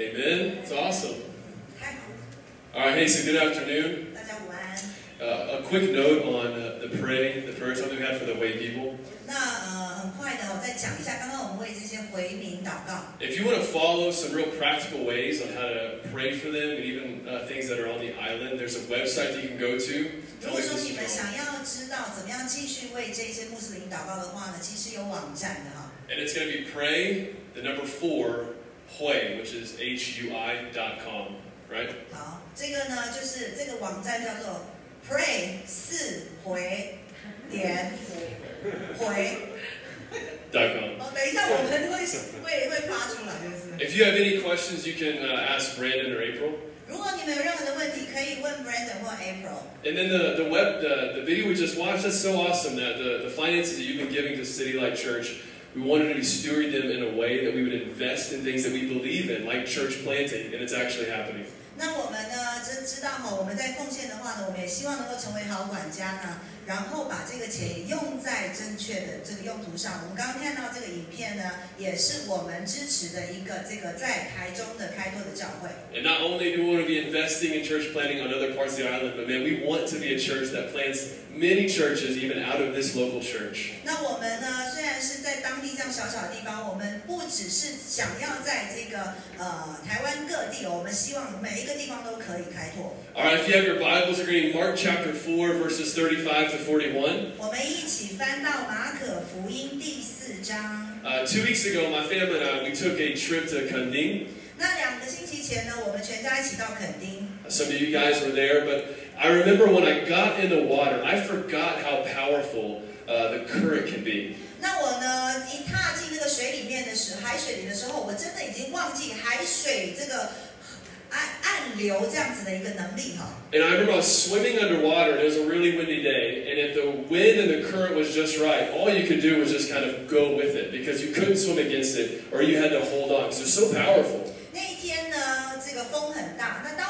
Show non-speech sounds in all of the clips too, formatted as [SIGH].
Amen. It's awesome. 太好了， All right, hey, so good afternoon. 大家午安。 Uh, a quick note on uh, the pray, the prayer time we had for the way people. 那呃，很快的，我再讲一下，刚刚我们为这些回民祷告。 If you want to follow some real practical ways on how to pray for them and even uh, things that are on the island, there's a website that you can go to. 如 Tell 果 me 说 this 你 is 们 wrong. 想要知道怎么样继续为这些穆斯林祷告的话呢，其实有网站的哈。 And it's going to be pray, the number four, hui, which is H-U-I dot com, right? 好，这个呢就是这个网站叫做 pray [LAUGHS] [LAUGHS] 四回点回。 Dot com. 哦，等一下我们会会会发出来，就是。 If you have any questions, you can uh, ask Brandon or April. 如果你们有任何的问题，可以问 Brandon 或 April。 And then the, the web, the, the video we just watched, that's so awesome that the, the finances that you've been giving to City Light Church, we wanted to be stewarding them in a way that we would invest in things that we believe in, like church planting, and it's actually happening. 那我们呢，真知道哈，我们在奉献的话呢，我们也希望能够成为好管家呢，然后把这个钱用在正确的这个用途上。我们刚刚看到这个影片呢，也是我们支持的一个这个在台中的开拓的教会。 And not only do we want to be investing in church planting on other parts of the island, but man, we want to be a church that plants many churches, even out of this local church. if you have your Bibles, we're going to Mark chapter four, verses thirty-five to forty-one. 我们一起翻到马可福音第四章。Uh, two weeks ago, my family and I we took a trip to Kenting. Some of you guys were there, but I remember when I got in the water, I forgot how powerful uh, the current can be. 那我呢，一踏进那个水里面的时，海水里的时候，我真的已经忘记海水这个暗暗流这样子的一个能力哈。 And I remember I was swimming underwater, and it was a really windy day, and if the wind and the current was just right, all you could do was just kind of go with it because you couldn't swim against it, or you had to hold on because it was so powerful. 那一天呢，这个风很大。那当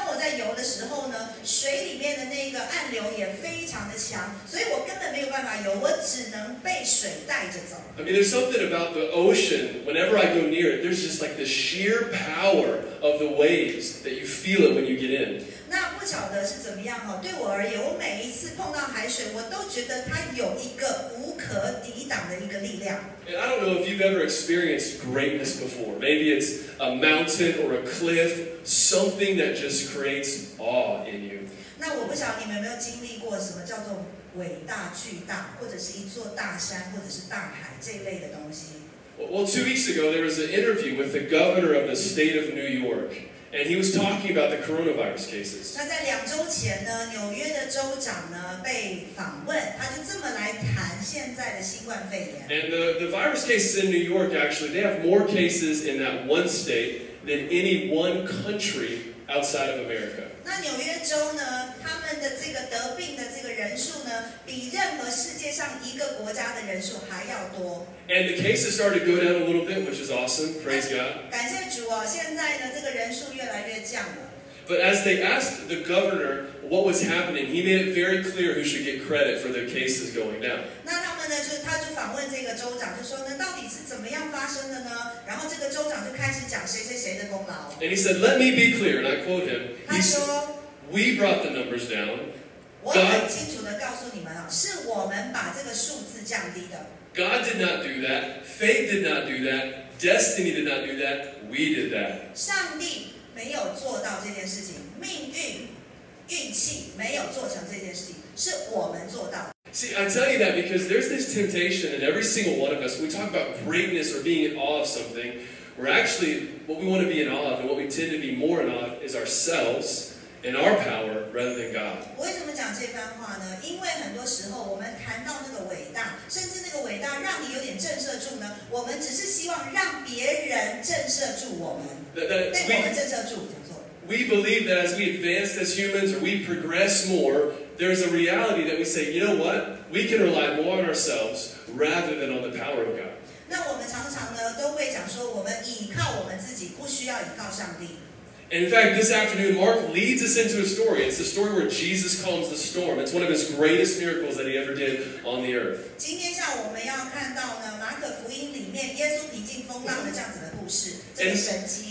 我在游 的时候呢，水里面的那个暗流也非常的强，所以我根本没有办法游，我只能被水带着走。 I mean, there's something about the ocean, whenever I go near it, there's just like the sheer power of the waves that you feel it when you get in. 那不晓得是怎么样哈？对我而言，我每一次碰到海水，我都觉得它有一个无可抵挡的一个力量。 And I don't know if you've ever experienced greatness before. Maybe it's a mountain or a cliff, something that just creates awe in you. 那我不晓得你们有没有经历过什么叫做伟大巨大，或者是一座大山，或者是大海这一类的东西。 Well, two weeks ago, there was an interview with the governor of the state of New York, and he was talking about the coronavirus cases. 那在两周前呢，纽约的州长呢被访问，他就这么来谈现在的新冠肺炎。 And the, the virus cases in New York, actually, they have more cases in that one state than any one country outside of America. 那纽约州呢，他们的这个得病的这个人数呢，比任何世界上一个国家的人数还要多。 And the cases started to go down a little bit, which is awesome. Praise God. 感谢主哦，现在呢这个人数越来越降了。 But as they asked the governor what was happening, he made it very clear who should get credit for the cases going down. 那他们呢，就他就访问这个州长，就说呢，到底是怎么样发生的呢？然后这个州长就开始讲谁谁谁的功劳。 And he said, Let me be clear, and I quote him. 他 He said, 说。 We brought the numbers down. 我很清楚的告诉你们啊，是我们把这个数字降低的。 God did not do that. Fate did not do that. Destiny did not do that. We did that. 上帝没有做到这件事情，命运、 运气没有做成这件事情，是我们做到。 See, I tell you that because there's this temptation in every single one of us. When we talk about greatness or being in awe of something, we're actually, what we want to be in awe of and what we tend to be more in awe of is ourselves and our power rather than God. 我为什么讲这番话呢？因为很多时候我们谈到那个伟大，甚至那个伟大让你有点震慑住呢，我们只是希望让别人震慑住我们， That, that 被我们 we, 震慑住，讲错。 we believe that as we advance as humans or we progress more, there's a reality that we say, you know what? We can rely more on ourselves rather than on the power of God. 那我们常常呢都会讲说，我们倚靠我们自己，不需要倚靠上帝。 And in fact, this afternoon, Mark leads us into a story. It's the story where Jesus calms the storm. It's one of his greatest miracles that he ever did on the earth. 今天下午我们要看到呢，马可福音里面耶稣平静风浪的这样子的故事，这个神迹。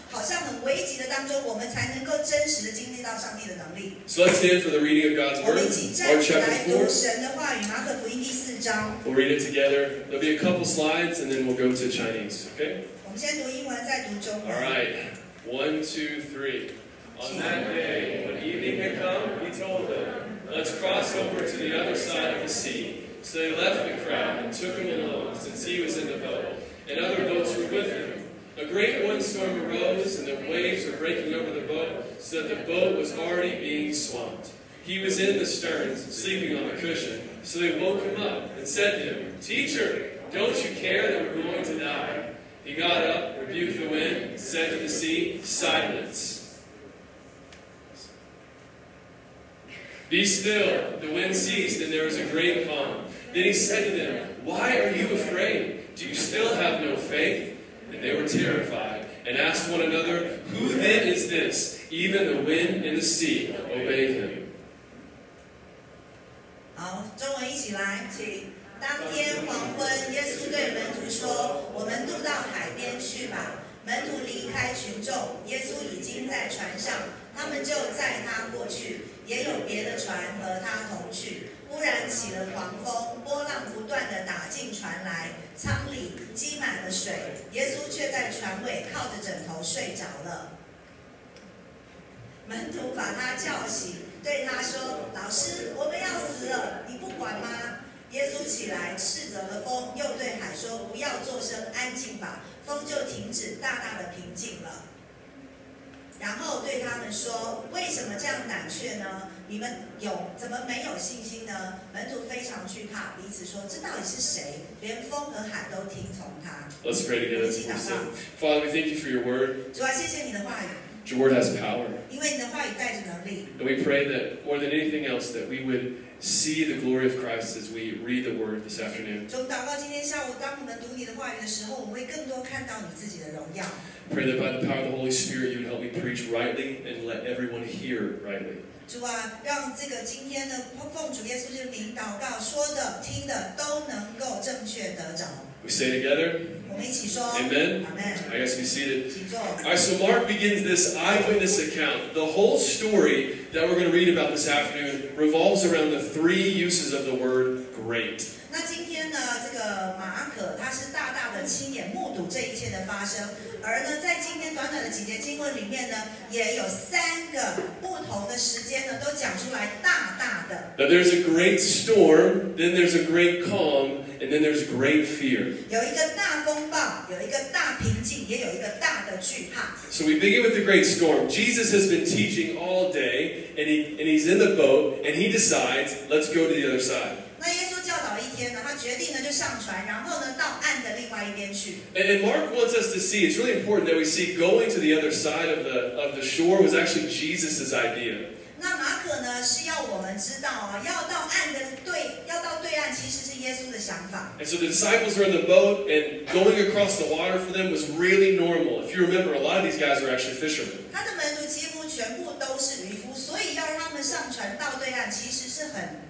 好像很危急的当中，我们才能够真实的经历到上帝的能力。 So let's stand for the reading of God's 我 Word, 们一起站 Mark 起来 chapter 4. 读神的话语，马可福音第四章。 We'll read it together. There'll be a couple slides, and then we'll go to Chinese, okay? 我们先读英文，再读中 All 文。 right. One, two, three. On that day, when evening had come, he told them, Let's cross over to the other side of the sea. So they left the crowd and took him along, since he was in the boat, and other boats were with him. A great windstorm arose, breaking over the boat, so that the boat was already being swamped. He was in the stern, sleeping on a cushion. So they woke him up and said to him, Teacher, don't you care that we're going to die? He got up, rebuked the wind, said to the sea, Silence. Be still. The wind ceased, and there was a great calm. Then he said to them, Why are you afraid? Do you still have no faith? And they were terrified, and ask one another, Who then is this? Even the wind and the sea obey him. 好，中文一起来，请。当天黄昏，耶稣对门徒说：“我们渡到海边去吧。”门徒离开群众，耶稣已经在船上，他们就载他过去，也有别的船和他同去。忽然起了狂风，波浪不断地打进船来，舱里积满了水，耶稣却在船尾靠着枕头睡着了。门徒把他叫醒，对他说：“老师，我们要死了，你不管吗？”耶稣起来，斥责了风，又对海说：“不要作声，安静吧。”风就停止，大大的平静了。然后对他们说：“为什么这样胆怯呢？你们有怎么没有信心呢？”门徒非常惧怕，彼此说：“这到底是谁？连风和海都听从他。 Let's pray together before we sing. Father, we thank you for your word. ”主啊，谢谢你的话语， Your word has power. 因为你的话语带着能力。 And we pray that more than anything else, that we would see the glory of Christ as we read the word this afternoon. 从祷告今天下午，当我们读你的话语的时候，我们会更多看到你自己的荣耀。 Pray that by the power of the Holy Spirit, you would help me preach rightly and let everyone hear rightly. 主啊，让这个今天的奉主耶稣之名祷告，说的、听的都能够正确得着。 We say together, 我们一起说 Amen. 阿门。 I guess be seated. 请坐。 All right, so Mark begins this eyewitness account. The whole story that we're going to read about this afternoon revolves around the three uses of the word great. 那今天呢，这个马可他是大大的亲眼目睹这一切的发生，而呢，在今天短短的几节经文里面呢，也有三个不同的时间呢，都讲出来大大的。 That there's a great storm, then there's a great calm, and then there's great fear. 有一个大风暴，有一个大平静，也有一个大的惧怕。 So we begin with the great storm. Jesus has been teaching all day, and, he, and he's in the boat, and he decides, let's go to the other side. 那耶稣教导一天呢，他决定呢就上船，然后呢到岸的另外一边去。 And, and Mark wants us to see, it's really important that we see going to the other side of the, of the shore was actually Jesus' idea. 那马可呢是要我们知道啊，要到岸的对，要到对岸，其实是耶稣的想法。 And so the disciples are in the boat, and going across the water for them was really normal. If you remember, a lot of these guys were actually fishermen. 他的门徒几乎全部都是渔夫，所以要让他们上船到对岸，其实是很平常的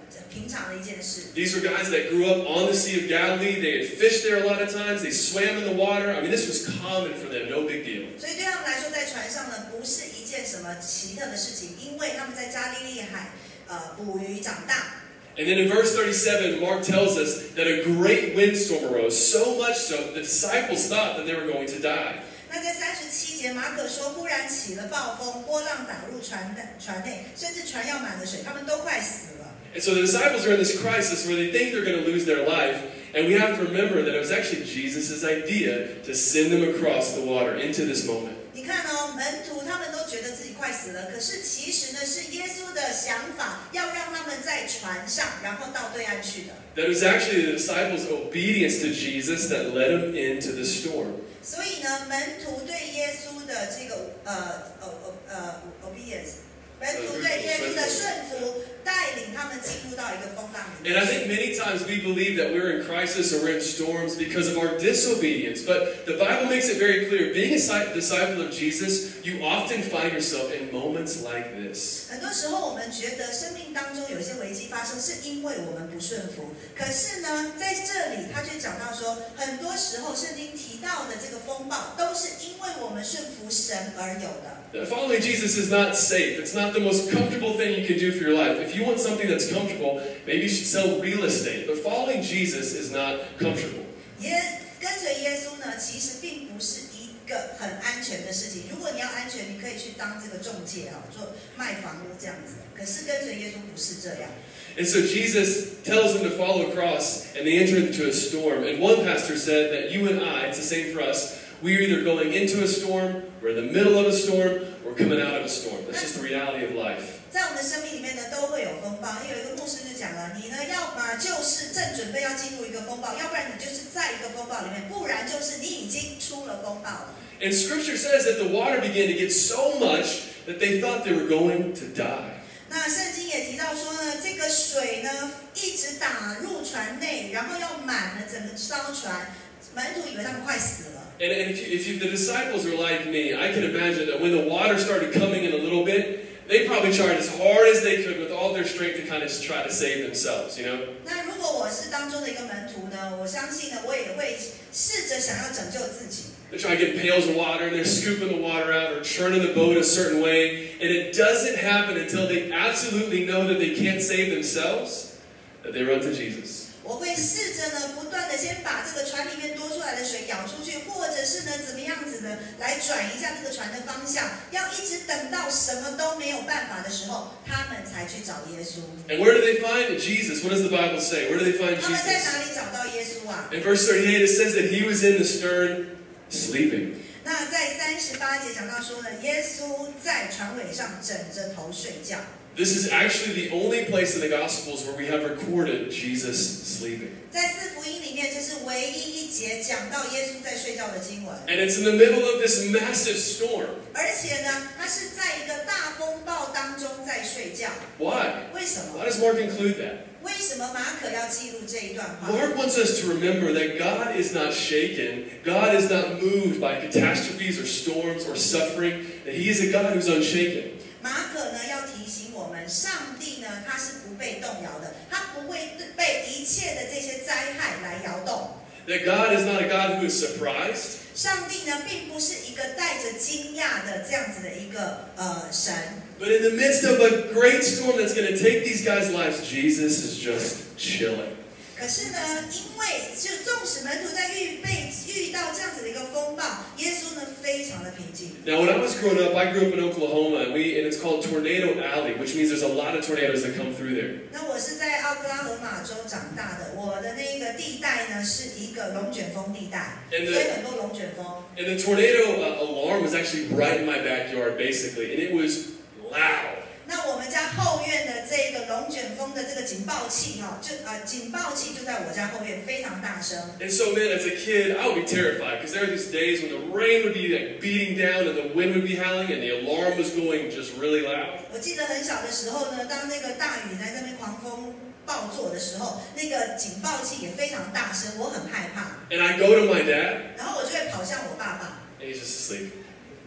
一件事。 These were guys that grew up on the Sea of Galilee. They had fished there a lot of times. They swam in the water. I mean, this was common for them, no big deal. 所以对他们来说，在船上呢，不是一件什么奇特的事情，因为他们在加利利海呃捕鱼长大。 And then in verse 37, Mark tells us that a great windstorm arose, so much so that the disciples thought that they were going to die. 那在三十七节，马可说，忽然起了暴风，波浪打入船的船内，甚至船要满了水，他们都快死了。 And so the disciples are in this crisis where they think they're going to lose their life. And we have to remember that it was actually Jesus' idea to send them across the water into this moment. 你看哦，门徒他们都觉得自己快死了，可是其实呢是耶稣的想法，要让他们在船上，然后到对岸去的。 That it was actually the disciples' obedience to Jesus that led them into the storm. 所以呢，门徒对耶稣的这个呃呃呃呃 obedience 门徒对耶稣的顺服，带领他们进入到一个风浪里 And I 面 think many times we believe that we're in crisis or we're in storms because of our disobedience. But the Bible makes it very clear being a si- disciple of Jesus, you often find yourself in moments like this. 很多时候，我们觉得生命当中有一些危机发生，是因为我们不顺服。可是呢，在这里他却讲到说，很多时候圣经提到的这个风暴，都是因为我们顺服神而有的。 That Following Jesus is not safe. It's not the most comfortable thing you can do for your life. If you want something that's comfortable, maybe you should sell real estate. But following Jesus is not comfortable. 耶跟随耶稣呢，其实并不是一个很安全的事情。如果你要安全，你可以去当这个中介啊，做卖房屋这样子。可是跟随耶稣不是这样。 And so Jesus tells them to follow across, and they enter into a storm. And one pastor said that you and I, it's the same for us, we're either going into a storm, we're in the middle of a storm, or coming out of a storm. That's just the reality of life. 在我们的生命里面呢，都会有风暴。有一个牧师就讲了，你呢要么就是正准备要进入一个风暴，要不然你就是在一个风暴里面，不然就是你已经出了风暴了。 And scripture says that the water began to get so much that they thought they were going to die. 那圣经也提到说呢，这个水呢一直打入船内，然后要满了整个烧船，门徒以为他们快死了。 And, and if, you, if you, the disciples are like me, I can imagine that when the water started coming in a little bit, they probably tried as hard as they could with all their strength to kind of try to save themselves, you know? 那如果我是当中的一个门徒呢，我相信呢，我也会试着想要拯救自己。 They're trying to get pails of water and they're scooping the water out or churning the boat a certain way. And it doesn't happen until they absolutely know that they can't save themselves, that they run to Jesus. 我会试着呢，不断的先把这个船里面多出来的水舀出去，或者是呢，怎么样子的来转一下这个船的方向。要一直等到什么都没有办法的时候，他们才去找耶稣。And where do they find Jesus? What does the Bible say? Where do they find Jesus? 他们在哪里找到耶稣啊？In verse 38, it says that he was in the stern sleeping. 那在三十八节讲到说呢，耶稣在船尾上枕着头睡觉。This is actually the only place in the Gospels where we have recorded Jesus sleeping. 在四福音里面，这是唯一一节讲到耶稣在睡觉的经文， And it's in the middle of this massive storm. 而且呢，他是在一个大风暴当中在睡觉。 Why? 为什么 Why？does Mark include that? 为什么马可要记录这一段话？ Mark wants us to remember that God is not shaken, God is not moved by catastrophes or storms or suffering, that He is a God who's unshaken. 马可呢要提醒我们，上帝呢他是不被动摇的，他不会被一切的这些灾害来摇动。That God is not a God who is surprised, 上帝呢并不是一个带着惊讶的这样子的一个呃神，but in the midst of a great storm that's going to take these guys' lives, Jesus is just chilling. 可是呢，因为就纵使门徒在预备遇到这样子的一个风暴，耶稣呢非常的平静。 Now, when I was growing up, I grew up in Oklahoma, and we and it's called Tornado Alley, which means there's a lot of tornadoes that come through there. 那我是在奥克拉荷马州长大的，我的那个地带呢是一个龙卷风地带， And 所以 the, 很多龙卷风。 and the tornado uh, alarm was actually right in my backyard, basically, and it was loud. 那我们家后院的这个 龙卷风的这个警报器哈，就呃警报器就在我家后面，非常大声。And so, man, as a kid, I would be terrified because there were these days when the rain would be like beating down and the wind would be howling and the alarm was going just really loud. 我记得很小的时候呢，当那个大雨在那边狂风暴作的时候，那个警报器也非常大声，我很害怕。And I go to my dad, 然后我就会跑向我爸爸，and he's just asleep.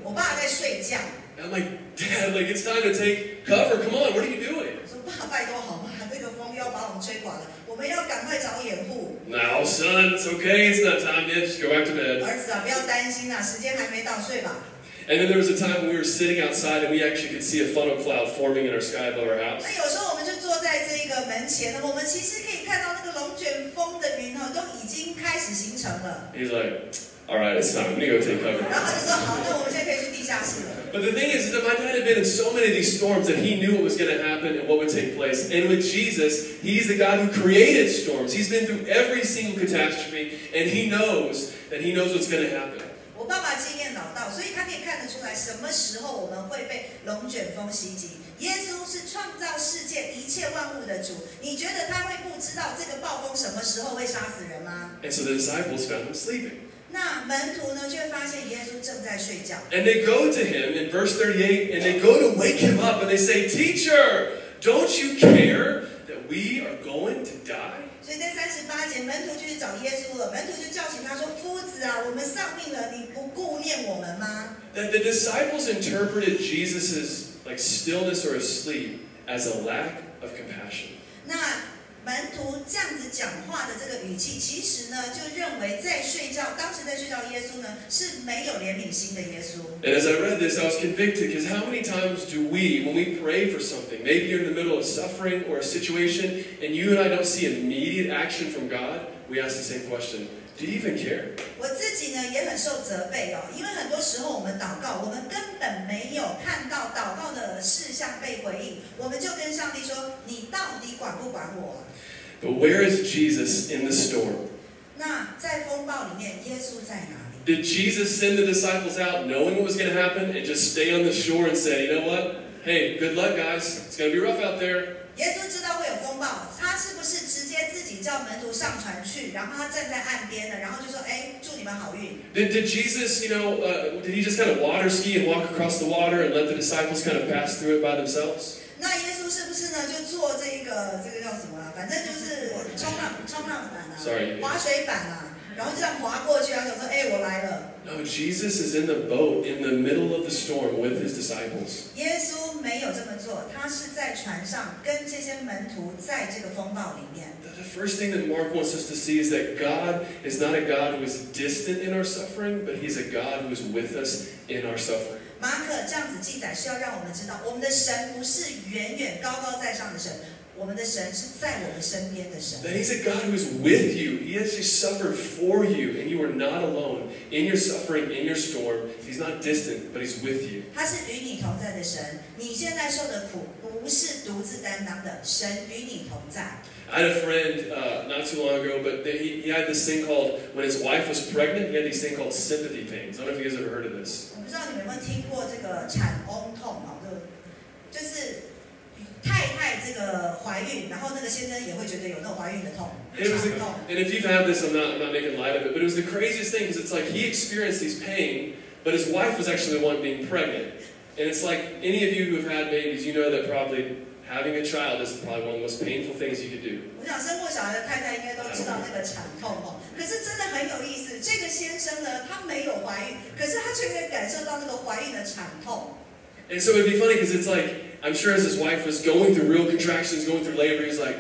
我爸在睡觉。And I'm like, Dad, like it's time to take cover. Come on, what are you doing? 我说爸，拜托好吗？这个风又要把我们吹垮了，我们要赶快找掩护。 No, son, it's okay. It's not time yet. Just go back to bed. 儿子啊，不要担心啊，时间还没到，睡吧。 And then there was a time when we were sitting outside and we actually could see a funnel cloud forming in our sky above our house. 那有时候我们就坐在这个门前呢，我们其实可以看到那个龙卷风的云哦，都已经开始形成了。 He's like, all right, it's time. I'm gonna go take cover. 然后他就说好，那我们现在可以去地下室了。 But the thing is that my dad had been in so many of these storms that he knew what was going to happen and what would take place. And with Jesus, he's the God who created storms. He's been through every single catastrophe, and he knows that he knows what's going to happen. 我爸爸经验老道，所以他可以看得出来什么时候我们会被龙卷风袭击。耶稣是创造世界一切万物的主，你觉得他会不知道这个暴风什么时候会杀死人吗？ And so the disciples found him sleeping. 那门徒呢，却发现耶稣正在睡觉。 And they go to him in verse 38 and they go to wake him up and they say, Teacher, don't you care that we are going to die? 所以在三十八节，门徒就去找耶稣了。门徒就叫醒他说：“夫子啊，我们丧命了，你不顾念我们吗 That the disciples interpreted Jesus' like stillness or asleep as a lack of compassion.？” 那 门徒这样子讲话的这个语气，其实呢，就认为在睡觉，当时在睡觉耶稣呢是没有怜悯心的耶稣。And as I read this, I was convicted because how many times do we, when we pray for something, maybe you're in the middle of suffering or a situation, and you and I don't see immediate action from God, we ask the same question Do you even care? 我自己呢也很受责备哦，因为很多时候我们祷告，我们根本没有看到祷告的事项被回应，我们就跟上帝说：“你到底管不管我啊、But where is Jesus in the storm? 那在风暴里面，耶稣在哪里？ Did Jesus send the disciples out knowing what was going to happen and just stay on the shore and say, you know what? Hey, good luck, guys. It's going to be rough out there. 耶稣知道会有风暴，他是不是直接自己叫门徒上船去，然后他站在岸边呢，然后就说：“哎，祝你们好运。 Did, did Jesus, you know, uh, did he just kind of water ski and walk across the water and let the disciples kind of pass through it by themselves? ”那耶稣是不是呢，就做这个这个叫什么啊？反正就是 冲浪冲浪板啊 Sorry 滑水板啊，然后就这样滑过去，然后想说：“哎，我来了。” No, Jesus is in the boat in the middle of the storm with his disciples. 耶稣没有这么做，他是在船上跟这些门徒在这个风暴里面。 The the first thing that Mark wants us to see is that God is not a God who is distant in our suffering, but he's a God who is with us in our suffering. 马可这样子记载是要让我们知道，我们的神不是远远高高在上的神， 我们的神是在我们身边的神。 That he's a God who is with you. He actually suffered for you, and you are not alone in your suffering, in your storm. He's not distant, but he's with you. 他是与你同在的神，你现在受的苦不是独自担当的，神与你同在。 I had a friend uh, not too long ago, but they, he, he had this thing called, when his wife was pregnant, he had these thing called sympathy pains. I don't know if you guys ever heard of this. 我不知道你们有没有听过这个产翁痛啊？就就是 太太这个怀孕，然后那个先生也会觉得有那种怀孕的痛， And, it was the, 产痛。 and if you've had this, I'm not, I'm not making light of it, but it was the craziest thing because it's like he experienced these pain, but his wife was actually the one being pregnant. And it's like any of you who have had babies, you know that probably having a child is probably one of the most painful things you could do. 我想生过小孩的太太应该都知道那个产痛哦。可是真的很有意思，这个先生呢，他没有怀孕，可是他却可以感受到那个怀孕的产痛。 And so it'd be funny because it's like, I'm sure as his wife was going through real contractions, going through labor, he's like,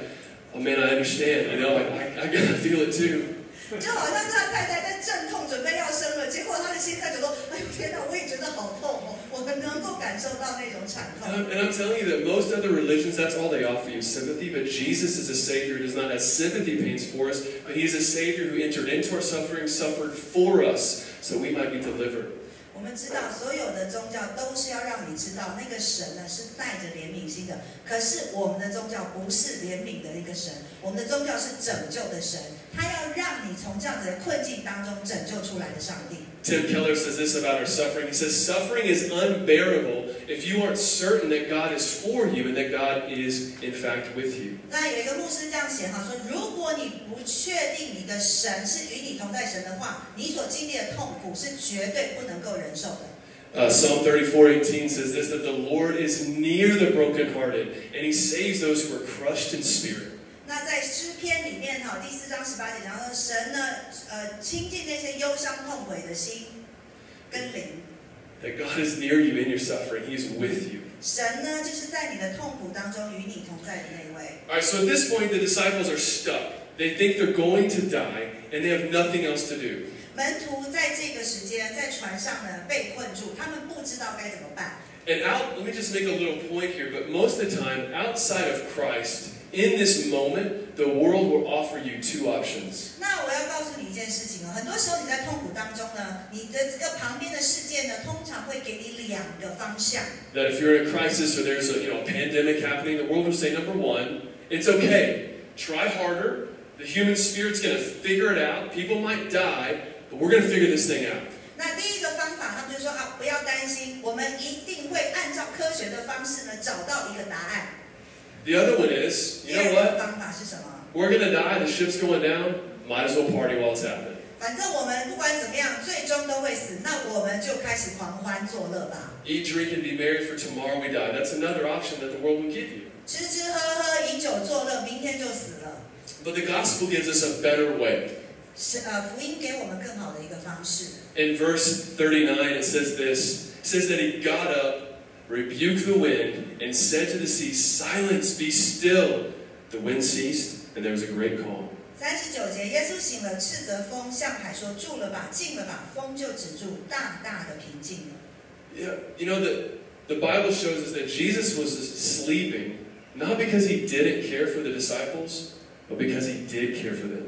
oh man, I understand, you know, I, I, I gotta feel it too. [LAUGHS] 就好像他太太在阵痛，准备要生了，结果他的先生就说：“哎呦天哪，我也觉得好痛哦，我们能够感受到那种产 And 痛。 I'm, and I'm telling you that most other religions, that's all they offer you, sympathy. But Jesus is a Savior who does not have sympathy pains for us, but He is a Savior who entered into our suffering, suffered for us, so we might be delivered. ”我 我们知道，所有的宗教都是要让你知道，那个神呢是带着怜悯心的。可是我们的宗教不是怜悯的一个神，我们的宗教是拯救的神，他要让你从这样子的困境当中拯救出来的上帝。 Tim Keller says this about our suffering. He says, Suffering is unbearable if you aren't certain that God is for you and that God is, in fact, with you. 那有一个牧师这样写哈，说如果你不确定你的神是与你同在神的话，你所经历的痛苦是绝对不能够忍受的。 Uh, Psalm 34:18 says this that the Lord is near the brokenhearted, and He saves those who are crushed in spirit. 那在诗篇里面哈，第四章十八节讲说，神呢，呃，亲近那些忧伤痛悔的心跟灵。 That God is near you in your suffering. He is with you. 神呢，就是在你的痛苦当中与你同在的那位。 All right, so at this point, the disciples are stuck. They think they're going to die, and they have nothing else to do. 门徒在这个时间在船上呢被困住，他们不知道该怎么办。 And out, let me just make a little point here, but most of the time, outside of Christ, in this moment, the world will offer you two options. 那我要告诉你一件事情哦，很多时候你在痛苦当中呢，你的这个旁边的世界呢，通常会给你两个方向。 That if you're in a crisis or there's a you know a pandemic happening, the world will say, number one, it's okay. Try harder. The human spirit's going to figure it out. People might die, but we're going to figure this thing out. 那第一个方法，他们就说啊，不要担心，我们一定会按照科学的方式呢，找到一个答案。 The other one is, 第 you know 二 what? 个方法是什么？ We're going to die. The ship's going down. Might as well party while it's happening. 反正我们不管怎么样，最终都会死，那我们就开始狂欢作乐吧。 Eat, drink, and be merry, for tomorrow we die. That's another option that the world will give you. 吃吃喝喝，饮酒作乐，明天就死了。 But the gospel gives us a better way. 是呃，福音给我们更好的一个方式。 In verse 39, it says this it says that he got up, rebuked the wind, and said to the sea, Silence, be still. The wind ceased, and there was a great calm. 三十九节，耶稣醒了，斥责风，向海说：“住了吧，静了吧。”风就止住，大大的平静了。 Yeah, you know, the, the Bible shows us that Jesus was sleeping, not because he didn't care for the disciples, but because he did care for them.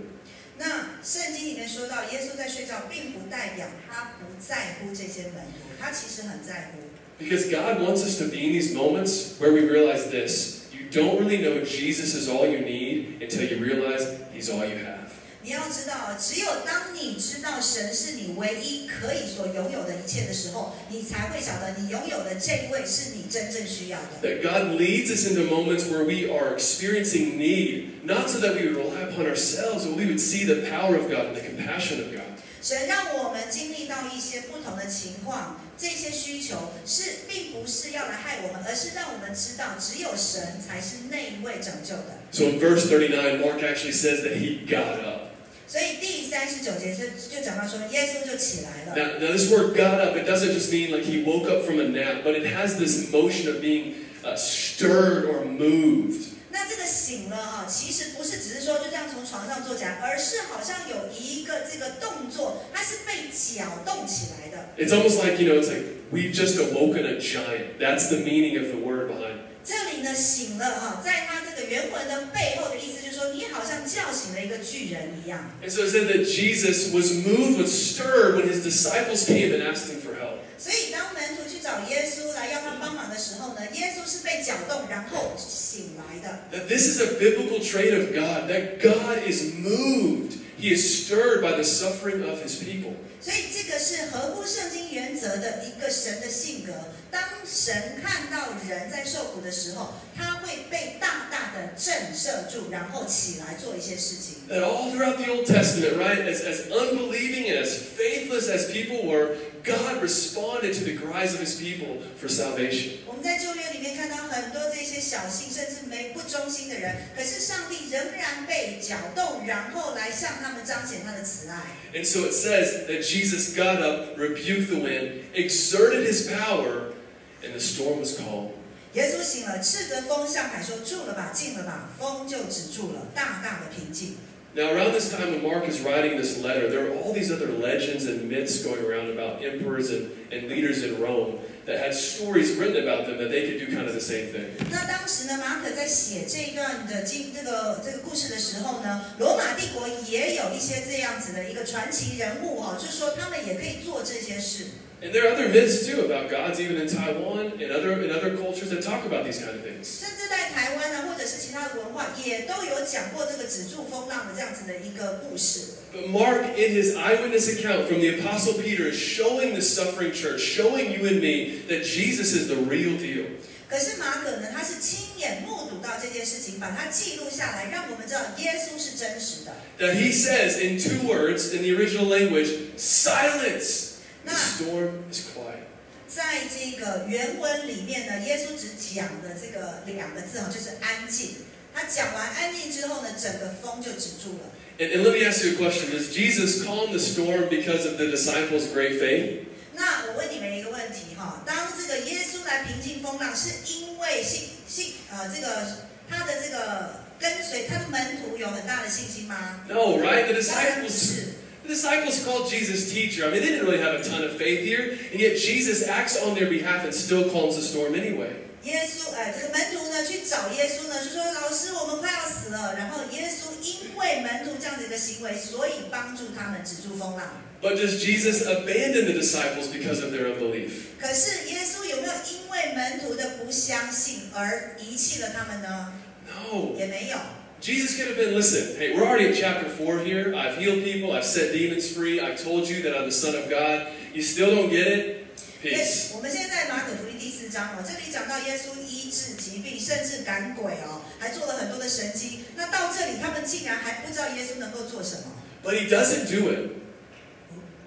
那圣经里面说到，耶稣在睡觉，并不代表他不在乎这些门徒，他其实很在乎。 Because God wants us to be in these moments where we realize this. You don't really know Jesus is all you need until you realize he's all you have. 你要知道，只有当你知道神是你唯一可以所拥有的一切的时候，你才会晓得你拥有的这一位是你真正需要的。 That God leads us into moments where we are experiencing need, not so that we would rely upon ourselves, but we would see the power of God and the compassion of God. 神让我们经历到一些不同的情况， 这些需求是并不是要来害我们，而是让我们知道，只有神才是那一位拯救的。 So in verse 39, Mark actually says that he got up. 所以第三十九节就就讲到说，耶稣就起来了。 Now, now this word got up, it doesn't just mean like he woke up from a nap, but it has this motion of being uh, stirred or moved. 那这个醒了哈，其实不是只是说就这样从床上坐起来，而是好像有一个这个动作，它是被搅动起来的。It's almost like, you know, it's like we've just awoken a giant. That's the meaning of the word behind 这里呢醒了哈，在它这个原文的背后的意思就是说，你好像叫醒了一个巨人一样。And so it said that Jesus was moved, was stirred when his disciples came and asked him for help. 所以当门徒去找耶稣来要他帮忙的时候呢，耶稣是被搅动然后醒来的。 That this is a biblical trait of God, that God is moved. He is stirred by the suffering of his people. 所以这个是合乎圣经原则的一个神的性格。当神看到人在受苦的时候，他会被大大的震慑住，然后起来做一些事情。 That all throughout the Old Testament, right, as, as unbelieving and as faithless as people were, God responded to the cries of his people for salvation. 我们在旧约里面看到很多这些小心甚至没不忠心的人，可是上帝仍然被搅动，然后来向他们彰显他的慈爱。And so it says that Jesus got up, rebuked the wind, exerted his power, and the storm was calm. 耶稣醒了，斥责风，向海说：“住了吧，静了吧。”风就止住了，大大的平静。Now, around this time when Mark is writing this letter, there are all these other legends and myths going around about emperors and, and leaders in Rome that had stories written about them that they could do kind of the same thing. 那当时呢，马可在写这一段的经这个这个故事的时候呢，罗马帝国也有一些这样子的一个传奇人物哈、就是说他们也可以做这些事。 And there are other myths too about gods, even in Taiwan and other in other cultures that talk about these kind of things. 甚至在台湾呢，或者是其他的文化，也都有讲过这个止住风浪的这样子的一个故事。 But Mark, in his eyewitness account from the Apostle Peter, is showing the suffering church, showing you and me that Jesus is the real deal. 可是马可呢，他是亲眼目睹到这件事情，把它记录下来，让我们知道耶稣是真实的。 That he says in two words in the original language, silence. The storm is quiet. 在这个原文里面呢，耶稣只讲了这个两个字哈，就是安静。他讲完安静之后呢，整个风就止住了。And, and let me ask you a question. Does Jesus calm the storm because of the disciples' great faith? 那我问你们一个问题哈，当这个耶稣来平静风浪，是因为信信呃这个他的这个跟随他的门徒有很大的信心吗？No, right? The disciples 是。the disciples called Jesus teacher. I mean, they didn't really have a ton of faith here, and yet Jesus acts on their behalf and still calms the storm anyway. 耶稣，呃，这个门徒呢去找耶稣呢，就说老师，我们快要死了。然后耶稣因为门徒这样子一个行为，所以帮助他们止住风浪。 But does Jesus abandon the disciples because of their unbelief? 可是耶稣有没有因为门徒的不相信而遗弃了他们呢？ No. 也没有。 Jesus could have been, listen, hey, we're already in chapter 4 here. I've healed people. I've set demons free. I've told you that I'm the Son of God. You still don't get it? 对 Peace.，我们现在在马可福音第四章哦，这里讲到耶稣医治疾病，甚至赶鬼哦，还做了很多的神迹。那到这里，他们竟然还不知道耶稣能够做什么。 But he doesn't do it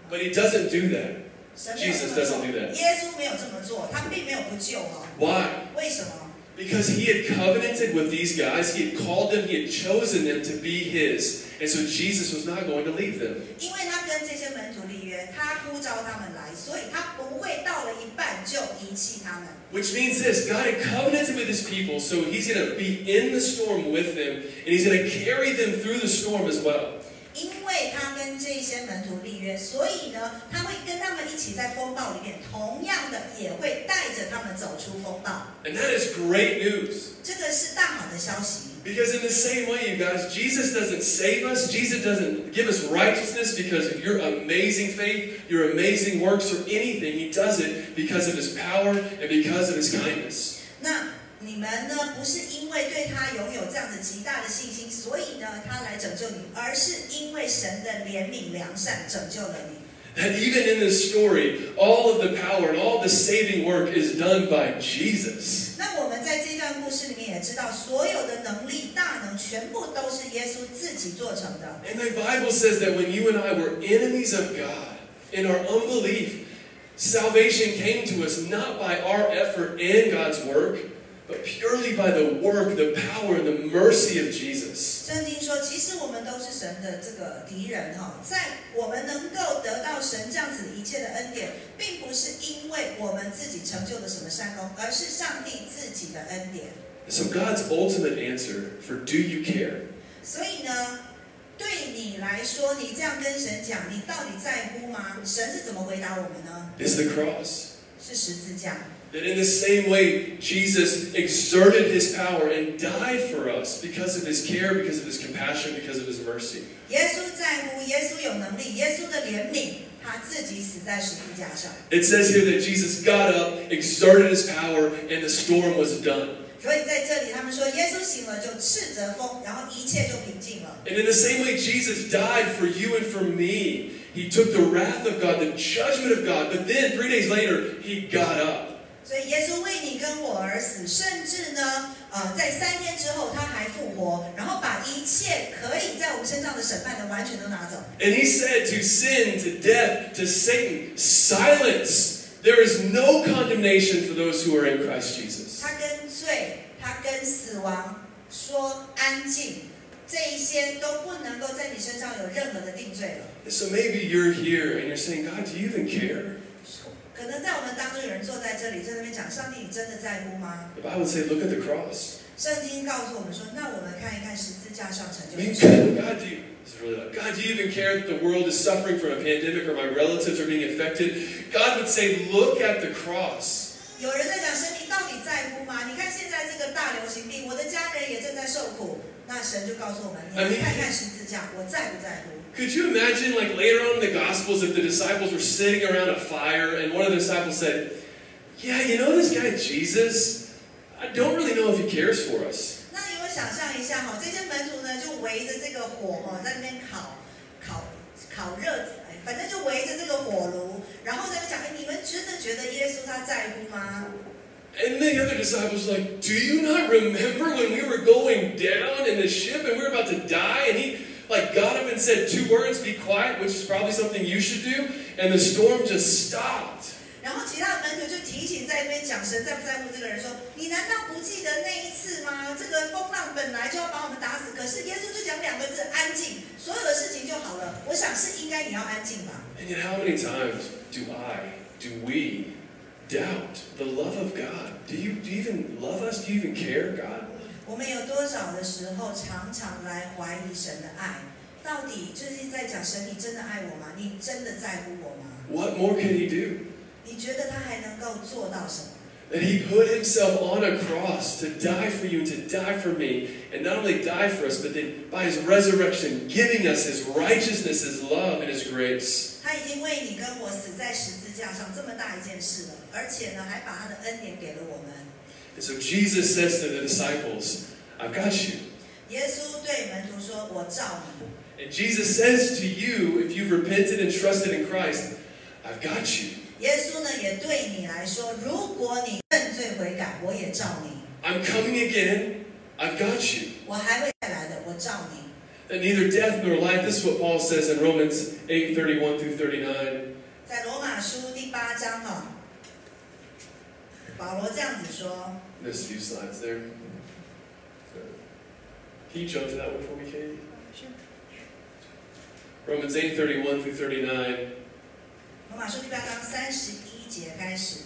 But he doesn't do that. 神没有这 Jesus 么 doesn't 做 do that. 耶稣没有这么做，他并没有不救哦。 Why? 为什么？ Because he had covenanted with these guys, he had called them, he had chosen them to be his. And so Jesus was not going to leave them. 因为他跟这些门徒立约，他呼召他们来，所以他不会到了一半就遗弃他们。 Which means this God had covenanted with his people, so he's going to be in the storm with them, and he's going to carry them through the storm as well. 因为他跟这些门徒立约，所以呢，他会跟他们一 起在风暴里面，同样的也会带着他们走出风暴。 And that is great news. 这个是大好的消息。 Because in the same way, you guys, Jesus doesn't save us. Jesus doesn't give us righteousness because of your amazing faith, your amazing works, or anything. He does it because of his power and because of his kindness. 那你们呢，不是因为对他拥有这样子极大的信心，所以呢，他来拯救你，而是因为神的怜悯良善拯救了你。 That even in this story, all of the power and all the saving work is done by Jesus. 那我们在这段故事里面也知道，所有的能力、大能，全部都是耶稣自己做成的。 And the Bible says that when you and I were enemies of God, in our unbelief, salvation came to us not by our effort and God's work, but purely by the work, the power, and the mercy of Jesus. 圣经说，其实我们都是神的这个敌人哈，在我们能够得到神这样子一切的恩典，并不是因为我们自己成就了什么善功，而是上帝自己的恩典。So God's ultimate answer for do you care? 所以呢，对你来说，你这样跟神讲，你到底在乎吗？神是怎么回答我们呢？Is the cross. 是十字架。 That in the same way, Jesus exerted his power and died for us because of his care, because of his compassion, because of his mercy. 耶稣在乎，耶稣有能力，耶稣的怜悯，他自己死在十字架上。 It says here that Jesus got up, exerted his power, and the storm was done. 所以在这里，他们说耶稣醒了就斥责风，然后一切就平静了。 And in the same way, Jesus died for you and for me. He took the wrath of God, the judgment of God, but then three days later, he got up. 所以耶稣为你跟我而死，甚至呢，呃，在三天之后他还复活，然后把一切可以在我们身上的审判的完全都拿走。 And he said to sin, to death, to Satan, silence. There is no condemnation for those who are in Christ Jesus. 他跟罪，他跟死亡说安静，这一些都不能够在你身上有任何的定罪了。 So maybe you're here and you're saying, God, do you even care? 可能在我们当中有人坐在这里，在那边讲：“上帝，你真的在乎吗 The Bible would say, look at the cross. ？”圣经告诉我们说：“那我们看一看十字架上成 I 就 mean, 的事。 God, God, do you, this is really loud. God, do you even care that the world is suffering from a pandemic or my relatives are being affected? God would say, look at the cross. 有人在讲：“神，你到底在乎吗？你看现在这个大流行病，我的家人也正在受苦。”那神就告诉我们：“你们看看十字架，我在不在乎？” Could you imagine, like later on in the Gospels, if the disciples were sitting around a fire and one of the disciples said, Yeah, you know this guy Jesus? I don't really know if he cares for us. 那你们想象一下哈，这些门徒呢就围着这个火哈，在那边烤烤烤热，哎反正就围着这个火炉，然后在那边讲，哎，你们真的觉得耶稣他在乎吗？ And the other disciples were like, Do you not remember when we were going down in the ship and we were about to die? And he like got up and said two words, be quiet, which is probably something you should do, and the storm just stopped. 然后其他的门徒就提醒在那边讲神在不在乎这个人说，你难道不记得那一次吗？这个风浪本来就要把我们打死，可是耶稣就讲两个字安静，所有的事情就好了。我想是应该你要安静吧。 And yet how many times do I, do we doubt the love of God? Do you, do you even love us? Do you even care, God? 我们有多少的时候常常来怀疑神的爱？到底就是在讲神，你真的爱我吗？你真的在乎我吗？What more can he do? 你觉得他还能够做到什么？That he put himself on a cross to die for you, to die for me, and not only die for us, but then by his resurrection, giving us his righteousness, his love, and his grace. 他已经为你跟我死在十字架上这么大一件事了，而且呢，还把他的恩典给了我们。 And so Jesus says to the disciples, I've got you. 耶稣对门徒说：“我照你。 And Jesus says to you, if you've repented and trusted in Christ, I've got you. ”耶稣呢也对你来说：“如果你认罪悔改，我也照你， I'm coming again. I've got you. 我还会再来的，我照你。” that neither death nor life, this is what Paul says in Romans 8 31 through 39. 在罗马书第八章哈、 保罗这样子说。 There's a few slides there. Can you jump to that one for me, Katie? Romans 8 31 through 39. 罗马书第八章三十一节开始。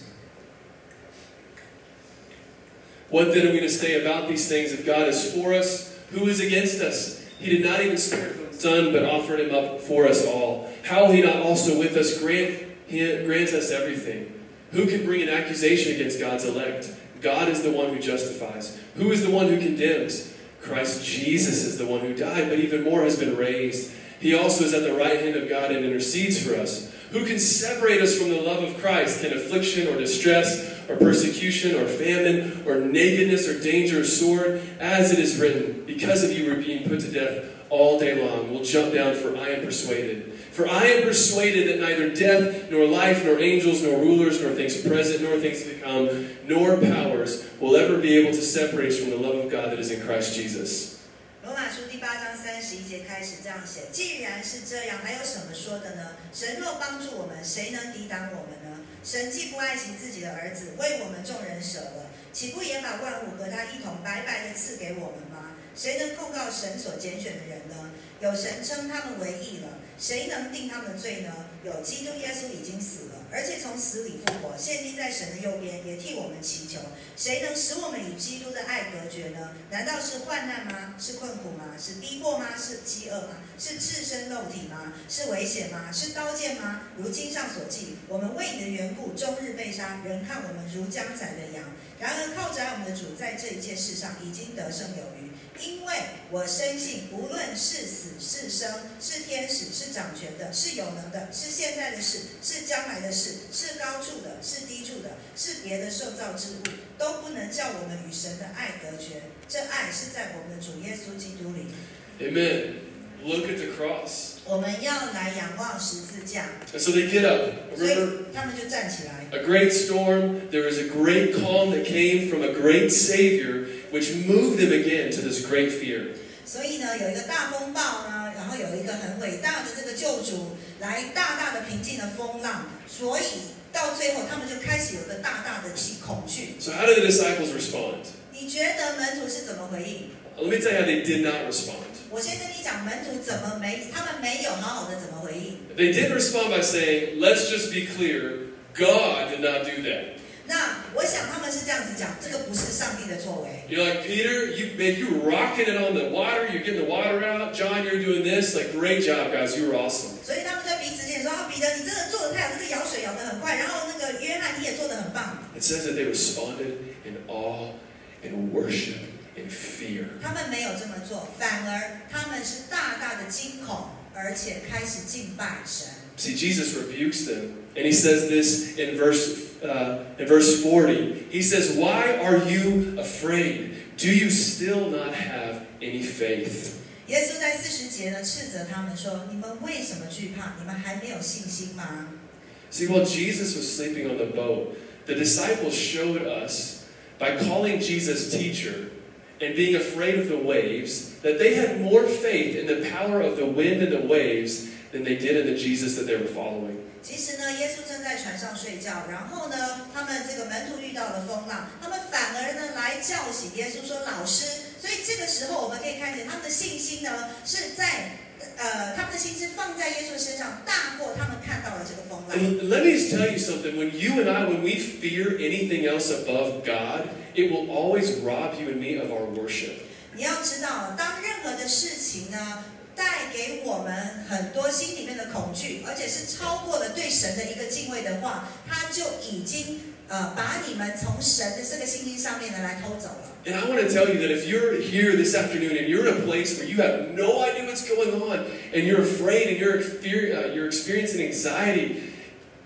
What then are we to say about these things? If God is for us, who is against us? He did not even spare his son, but offered him up for us all. How will he not also with us grant, he grants us everything? Who can bring an accusation against God's elect? God is the one who justifies. Who is the one who condemns? Christ Jesus is the one who died, but even more has been raised. He also is at the right hand of God and intercedes for us. Who can separate us from the love of Christ? Can affliction or distress or persecution or famine or nakedness or danger or sword? As it is written, because of you we're being put to death all day long. We'll jump down, for I am persuaded. For I am persuaded that neither death, nor life, nor angels, nor rulers, nor things present, nor things to come, nor powers will ever be able to separate us from the love of God that is in Christ Jesus. 罗马书第八章三十一节开始这样写：既然是这样，还有什么说的呢？神若帮助我们，谁能抵挡我们呢？神既不爱惜自己的儿子，为我们众人舍了，岂不也把万物和他一同白白的赐给我们吗？ 谁能控告神所拣选的人呢？有神称他们为义了，谁能定他们的罪呢？有基督耶稣已经死了，而且从死里复活，现今在神的右边，也替我们祈求。谁能使我们与基督的爱隔绝呢？难道是患难吗？是困苦吗？是逼迫吗？是饥饿吗？是赤身肉体吗？是危险吗？是刀剑吗？如经上所记，我们为你的缘故，终日被杀，人看我们如将宰的羊。然而靠着爱我们的主，在这一切事上已经得胜有余。因为我深信，无论是死是生，是天使，是掌权的，是有能的，是现在的事，是将来的事，是高处的，是低处的，是别的受造之物，都不能叫我们与神的爱隔绝。这爱是在我们的主耶稣基督里。 Amen. Look at the cross. 我们要来仰望十字架， And so they get up. 所以 Remember, 他们就站起来。 a great storm. There was a great calm that came from a great Savior, which moved them again to this great fear. 所以呢，有一个大风暴呢，然后有一个很伟大的这个救主来大大的平静了风浪，所以到最后他们就开始有个大大的恐恐惧。 So, how did the disciples respond? 你觉得门徒是怎么回应？ Let me tell you how they did not respond. 我先跟你讲，门徒怎么没，他们没有好好的怎么回应。 They did respond by saying, Let's just be clear, God did not do that. 那 我想他们是这样子讲，这个不是上帝的作为。You're like, Peter, you, man, you were rocking it on the water. You're getting the water out. John, you're doing this. Like, great job, guys. You were awesome. 所以他们在彼此间说：“啊，彼得，你真的做的太好，这个舀水舀得很快。然后那个约翰，你也做得很棒。It says that they responded in awe and worship and fear. 他们没有这么做，反而他们是大大的惊恐，而且开始敬拜神。See, Jesus rebukes them, and he says this in verse uh, in verse 40. He says, "Why are you afraid? Do you still not have any faith?" 耶稣在四十节呢斥责他们说：“你们为什么惧怕？你们还没有信心吗？” See, while Jesus was sleeping on the boat, the disciples showed us by calling Jesus teacher and being afraid of the waves that they had more faith in the power of the wind and the waves than they did in the Jesus that they were following. 其实呢，耶稣正在船上睡觉，然后呢，他们这个门徒遇到了风浪，他们反而呢来叫醒耶稣说：“老师。”所以这个时候我们可以看见他们的信心呢是在呃，他们的心是放在耶稣身上，大过他们看到了这个风浪。 And let me just tell you something. When you and I, when we fear anything else above God, it will always rob you and me of our worship. 你要知道，当任何的事情呢， 带给我们很多心里面的恐惧，而且是超过了对神的一个敬畏的话，他就已经呃把你们从神的这个信心上面呢来偷走了。 And I want to tell you that if you're here this afternoon and you're in a place where you have no idea what's going on and you're afraid and you're, exper- uh, you're experiencing anxiety,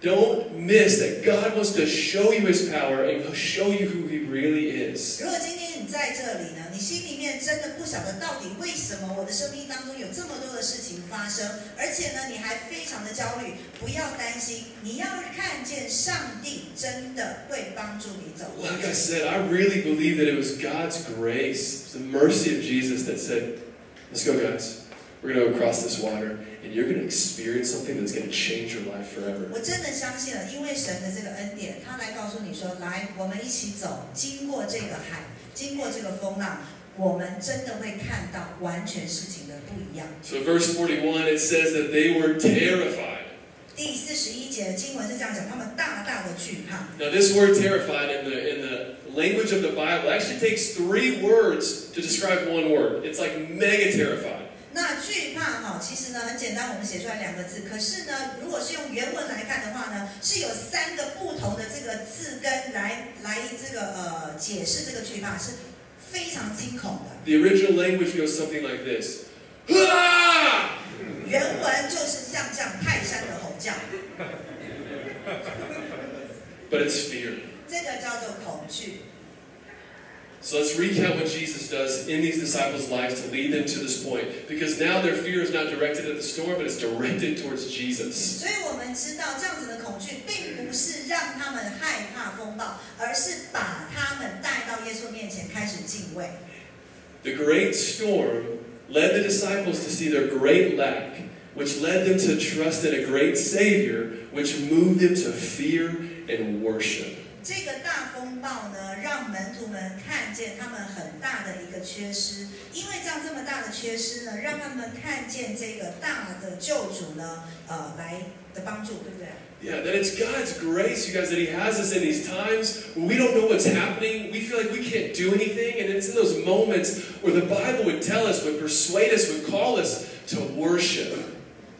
don't miss that God wants to show you His power and He'll show you who He really is. 如果今天你在这里呢， 你心里面真的不晓得到底为什么我的生命当中有这么多的事情发生，而且呢你还非常的焦虑，不要担心，你要看见上帝真的会帮助你走过 Like I。said, I really believe that it was God's grace, the mercy of Jesus that said, Let's go, guys. we're going to go across this water, and you're going to experience something that's going to change your life forever. 我真的相信了，因为神的这个恩典，他来告诉你说，来，我们一起走，经过这个海，经过这个风浪，我们真的会看到完全事情的不一样。 So, verse 41, it says that they were terrified. 第四十一节的经文是这样讲，他们大大的惧怕。 Now, this word terrified in the, in the language of the Bible actually takes three words to describe one word. It's like mega terrified. 那惧怕哈，其实呢很简单，我们写出来两个字。可是呢，如果是用原文来看的话呢，是有三个不同的这个字根来来这个呃解释这个惧怕，是非常惊恐的。The original language goes something like this "Ah!" 原文就是像这样泰山的吼叫，[LAUGHS] But it's fear. 这个叫做恐惧。So let's recount what Jesus does in these disciples' lives to lead them to this point. Because now their fear is not directed at the storm, but it's directed towards Jesus. The great storm led the disciples to see their great lack, which led them to trust in a great Savior, which moved them to fear and worship. 这个大风暴呢，让门徒们看见他们很大的一个缺失，因为这样这么大的缺失呢，让他们看见这个大的救主呢，呃，来的帮助，对不对？ Yeah, that it's God's grace, you guys, that He has us in these times when we don't know what's happening. We feel like we can't do anything. And it's in those moments where the Bible would tell us, would persuade us, would call us to worship.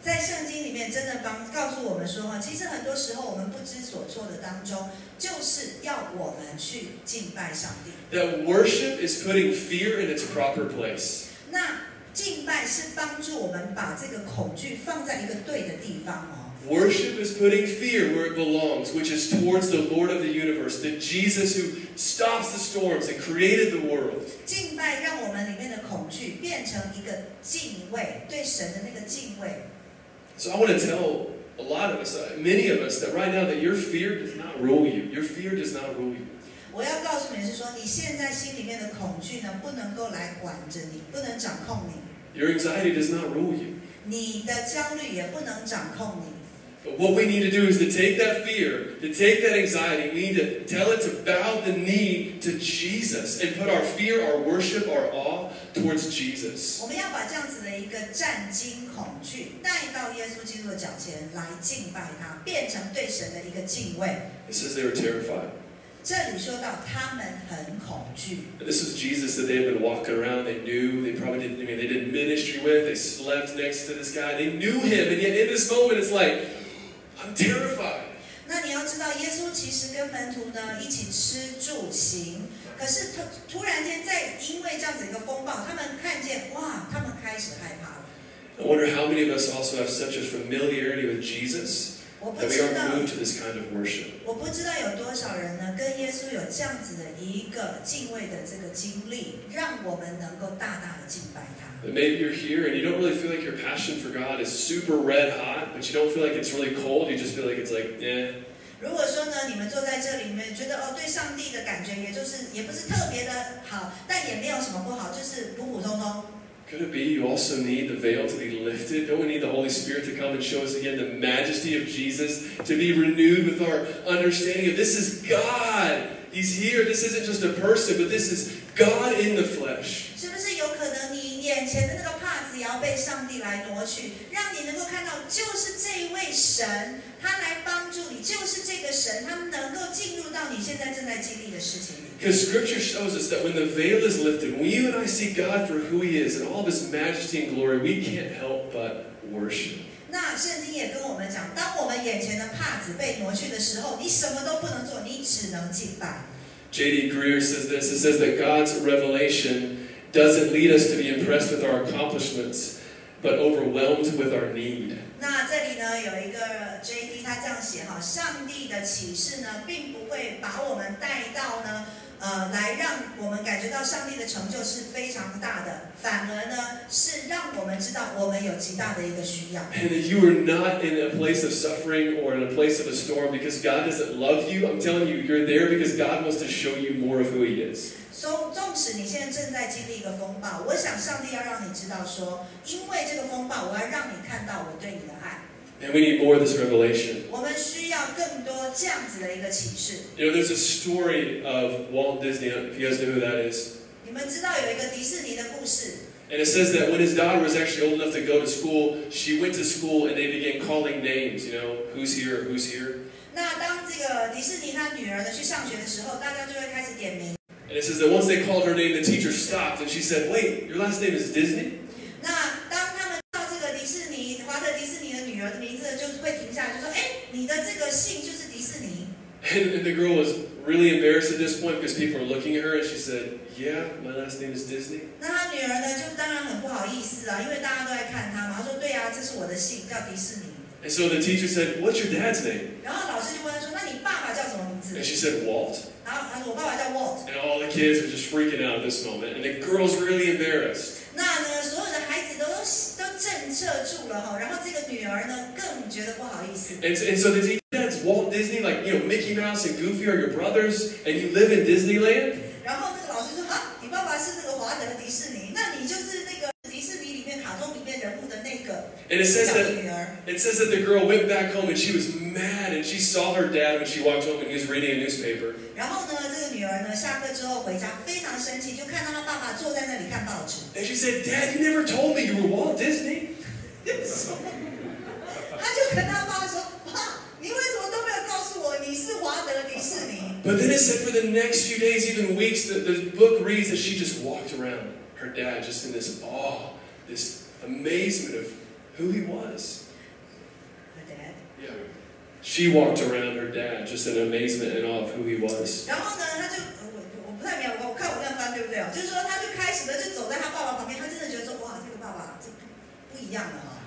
在圣经里 面真的帮告诉我们说哈，其实很多时候我们不知所措的当中，就是要我们去敬拜上帝。That worship is putting fear in its proper place. 那敬拜是帮助我们把这个恐惧放在一个对的地方哦。Worship is putting fear where it belongs, which is towards the Lord of the universe, the Jesus who stops the storms and created the world. 敬拜让我们里面的恐惧变成一个敬畏，对神的那个敬畏。So I want to tell a lot of us, uh, many of us, that right now that your fear does not rule you. Your fear does not rule you. 我要告诉你是说，你现在心里面的恐惧呢，不能够来管着你，不能掌控你； Your anxiety does not rule you. 你的焦虑也不能掌控你。 But what we need to do is to take that fear, to take that anxiety, we need to tell it to bow the knee to Jesus and put our fear, our worship, our awe towards Jesus. 我们要把这样子的一个战惊恐惧带到耶稣基督的脚前来敬拜他，变成对神的一个敬畏。 It says they were terrified. 这里说到他们很恐惧， And this was Jesus that they had been walking around. They knew. They probably didn't. I mean, they did ministry with. They slept next to this guy. They knew him, and yet in this moment, it's like, I'm terrified. 那你要知道，耶稣其实跟门徒呢一起吃住行，可是突突然间在因为这样子一个风暴，他们看见哇，他们开始害怕了。I wonder how many of us also have such a familiarity with Jesus 我不 that we 知 aren't 道，moved to this kind of worship. 我不知道有多少人呢跟耶稣有这样子的一个敬畏的这个经历，让我们能够大大的敬拜他。But maybe you're here and you don't really feel like your passion for God is super red hot, but you don't feel like it's really cold. You just feel like it's like, eh. 如果说呢，你们坐在这里，你们觉得哦，对上帝的感觉也就是也不是特别的好，但也没有什么不好，就是普普通通。 Could it be you also need the veil to be lifted? Don't we need the Holy Spirit to come and show us again the majesty of Jesus, to be renewed with our understanding of this is God? He's here. This isn't just a person, but this is God in the flesh. Because Scripture shows us that when the veil is lifted, when you and I see God for who He is and all of His majesty and glory, we can't help but worship. J.D. Greear says this. It says that God's revelation doesn't lead us to be impressed with our accomplishments. But overwhelmed with our need. 那这里呢有一个 J.D. 他这样写哈，上帝的启示呢，并不会把我们带到呢，呃，来让我们感觉到上帝的成就是非常大的，反而呢是让我们知道我们有极大的一个需要。And you are not in a place of suffering or in a place of a storm because God doesn't love you. I'm telling you, you're there because God wants to show you more of who He is. 纵纵使你现在正在经历一个风暴，我想上帝要让你知道说，因为这个风暴，我要让你看到我对你的爱。And we need more of this revelation. You know, there's a story of Walt Disney, if you guys know who that is. And it says that when his daughter was actually old enough to go to school, she went to school and they began calling names, you know, who's here, who's here. And it says that once they called her name, the teacher stopped and she said, Wait, your last name is Disney? And, and the girl was really embarrassed at this point because people were looking at her and she said, Yeah, my last name is Disney. ”那他女儿呢，就当然很不好意思啊，因为大家都在看她嘛。她说：“对啊，这是我的姓，叫迪士尼。 And so the teacher said, What's your dad's name? ”然后老师就问她说：“那你爸爸叫什么名字 And she said, Walt. ？”然后她说：“我爸爸叫 Walt。 And all the kids were just freaking out at this moment. And the girl's really embarrassed. ”那呢，所有的孩子都都都 震慑住了哈，然后这个女儿呢更觉得不好意思。 And, and so the teacher dad's Walt Disney, like, you know, Mickey Mouse and Goofy are your brothers, and you live in Disneyland? 然后那个老师说：“啊，你爸爸是那个华德迪士尼，那你就是那个 And it says 小的 that 女儿。” it says that the girl went back home and she was mad and she saw her dad when she walked home and he was reading a newspaper. 然后呢，这个女儿呢下课之后回家非常生气，就看到她爸爸坐在那里看报纸。 And she said, Dad, you never told me you were Walt Disney. 她[LAUGHS] 就跟她爸说：“爸，你为什么都没有告诉我你是华德迪士尼 But then it said for the next few days, even weeks, the, the book reads that she just walked around her dad just in this awe, this amazement of who he was. ？”Her dad。 Yeah. She walked around her dad just in amazement and awe of who he was. 然后呢，她就我我不太明白，我我看我这样翻对不对哦？就是说，她就开始呢就走在她爸爸旁边，她真的觉得说：“哇，这个爸爸这不不一样了哈。”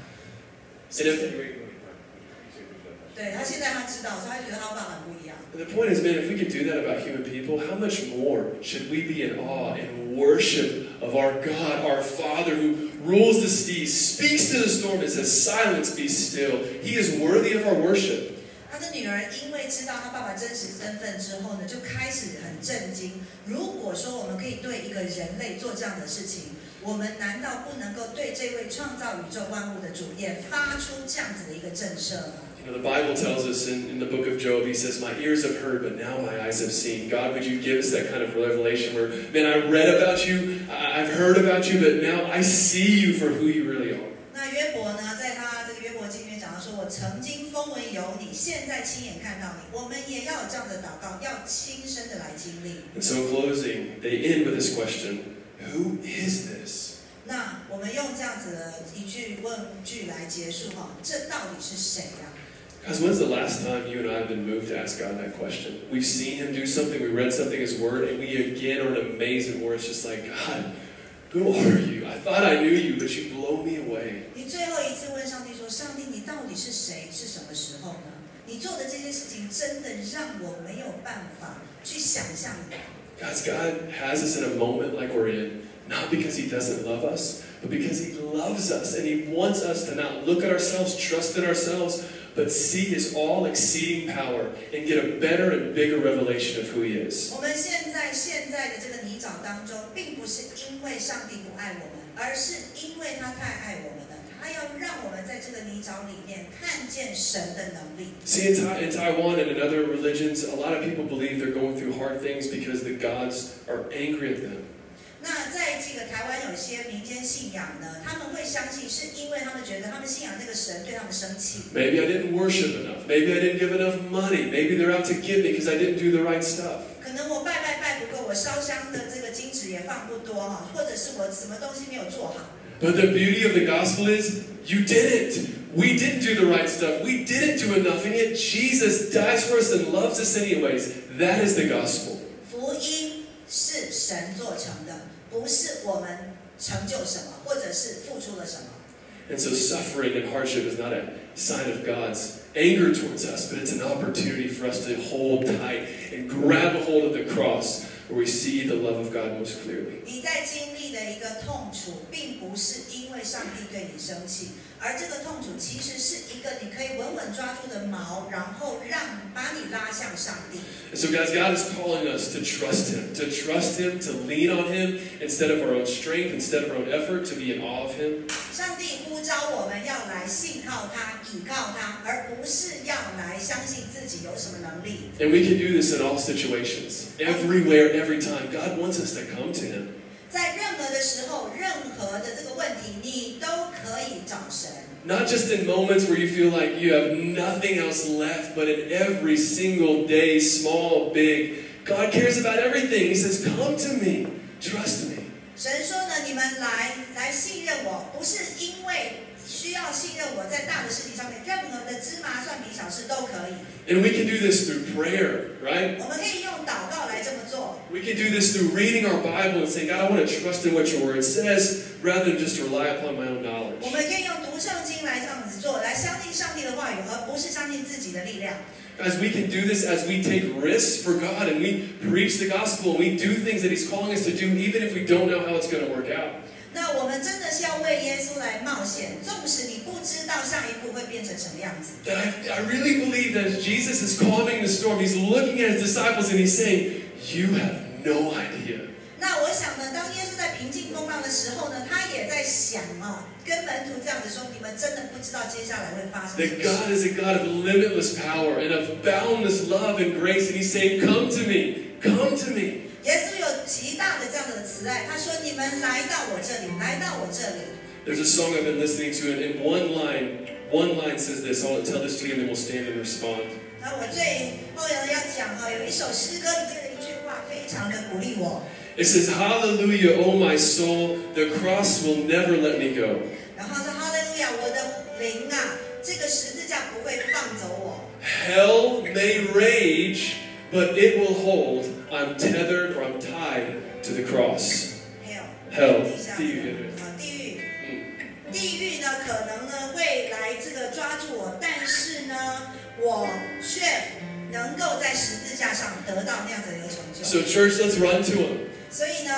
对他现在他知道，所以他觉得他爸爸不一样。The point is, man, if we could do that about human people, how much more should we be in awe and worship of our God, our Father who rules the seas, speaks to the storm, and says, Silence, be still. He is worthy of our worship. 他的女儿因为知道他爸爸真实身份之后呢，就开始很震惊。如果说我们可以对一个人类做这样的事情，我们难道不能够对这位创造宇宙万物的主也发出这样子的一个震慑吗？You know, the Bible tells us in, in the book of Job, he says, My ears have heard, but now my eyes have seen. God, would you give us that kind of revelation where, man, I read about you, I, I've heard about you, but now I see you for who you really are. 那约伯呢，在他这个约伯记里面讲到说：“我曾经风闻有你，现在亲眼看到你。”我们也要有这样的祷告，要亲身的来经历。 And so, in closing, they end with this question Who is this? 那我们用这样子的一句问句来结束哈，这到底是谁呀、 啊？Guys, when's the last time you and I have been moved to ask God that question? We've seen Him do something, we read something in His Word, and we again are in amazement where it's just like, God, who are you? I thought I knew you, but you blow me away. 你最后一次问上帝说：“上帝，你到底是谁？是什么时候呢？你做的这些事情真的让我没有办法去想象的。 Guys, God has us in a moment like we're in, not because He doesn't love us, but because He loves us and He wants us to not look at ourselves, trust in ourselves, but see His all exceeding power and get a better and bigger revelation of who He is. 我们现在现在的这个泥沼当中，并不是因为上帝不爱我们，而是因为他太爱我们了。他要让我们在这个泥沼里面看见神的能力。 See, in, Tai- in Taiwan and in other religions, a lot of people believe they're going through hard things because the gods are angry at them. 那在这个台湾有一些民间信仰呢，他们会相信是因为他们觉得他们信仰这个神对他们生气。 Maybe I didn't worship enough. Maybe I didn't give enough money. Maybe they're out to get me because I didn't do the right stuff. 可能我拜拜拜不够，我烧香的这个金纸也放不多哈，或者是我什么东西没有做好。 But the beauty of the gospel is you didn't. We didn't do the right stuff. We didn't do enough. And yet Jesus dies for us and loves us anyways. That is the gospel. 福音是神做成的， 不是我们成就什么，或者是付出了什么。And so suffering and hardship is not a sign of God's anger towards us, but it's an opportunity for us to hold tight and grab a hold of the cross where we see the love of God most clearly. 你在经历历的一个痛楚，并不是因为上帝对你生气，而这个痛楚其实是一个你可以稳稳抓住的锚，然后让把你拉向上帝。 And so, guys, God is calling us to trust Him, to trust Him, to lean on Him instead of our own strength, instead of our own effort, to be in awe of Him. 上帝呼召我们要来信靠他、倚靠他，而不是要来相信自己有什么能力。 And we can do this in all situations, everywhere, every time. God wants us to come to Him. 在任何的时候、任何的这个问题，你都可以找神。 Not just in moments where you feel like you have nothing else left, but in every single day, small, big. God cares about everything. He says, Come to me, trust me. 神说呢，你们来来信任我，不是因为 需要信任我在大的事情上面，任何的芝麻蒜皮小事都可以。 And we can do this through prayer, right? 我们可以用祷告来这么做。 We can do this through reading our Bible and saying, God, I want to trust in what your word says rather than just rely upon my own 我 knowledge. 们可以用读圣经来这样子做，来相信上帝的话语，而不是相信自己的力量。 Guys, we can do this as we take risks for God and we preach the gospel and we do things that He's calling us to do, even if we don't know how it's going to work out. 那我们真的是要为耶稣来冒险，纵使你不知道下一步会变成什么样子。 That I, I really believe that as Jesus is calming the storm, He's looking at His disciples and He's saying, You have no idea. 那我想呢，当耶稣在平静风浪的时候呢，他也在想啊，跟门徒这样子说：你们真的不知道接下来会发生什 That 么 God 事。 is a God of limitless power and of boundless love and grace. And He's saying, Come to me, come to me. 耶稣有极大的这样的慈爱，他说：你们来到我这里，来到我这里。 There's a song I've been listening to, and in one line, one line says this. I'll tell this to you, and then we'll stand and respond. 那我最后呢要讲哈，有一首诗歌里面的一句话，非常的鼓励我。 It says, Hallelujah, O my soul, the cross will never let me go. 然后说：哈利路亚，我的灵啊，这个十字架不会放走我。 Hell may rage, But it will hold. I'm tethered or I'm tied to the cross. Hell，Hell，地狱对对啊，地狱。嗯地狱呢，可能呢会来这个抓住我，但是呢，我却能够在十字架上得到那样子的一个成就。So, church, let's run to Him. 所以呢，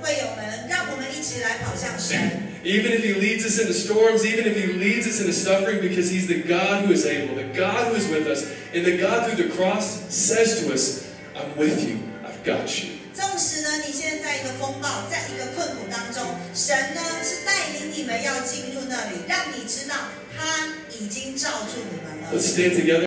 会友们，让我们一起来跑向神。 Even if He leads us into storms, even if He leads us into suffering, because He's the God who is able, the God who is with us, and the God through the cross says to us, I'm with you, I've got you. 纵使呢，你现在在一个风暴，在一个困苦当中，神呢是带领你们要进入那里，让你知道他已经罩住你们了。 Let's stand together.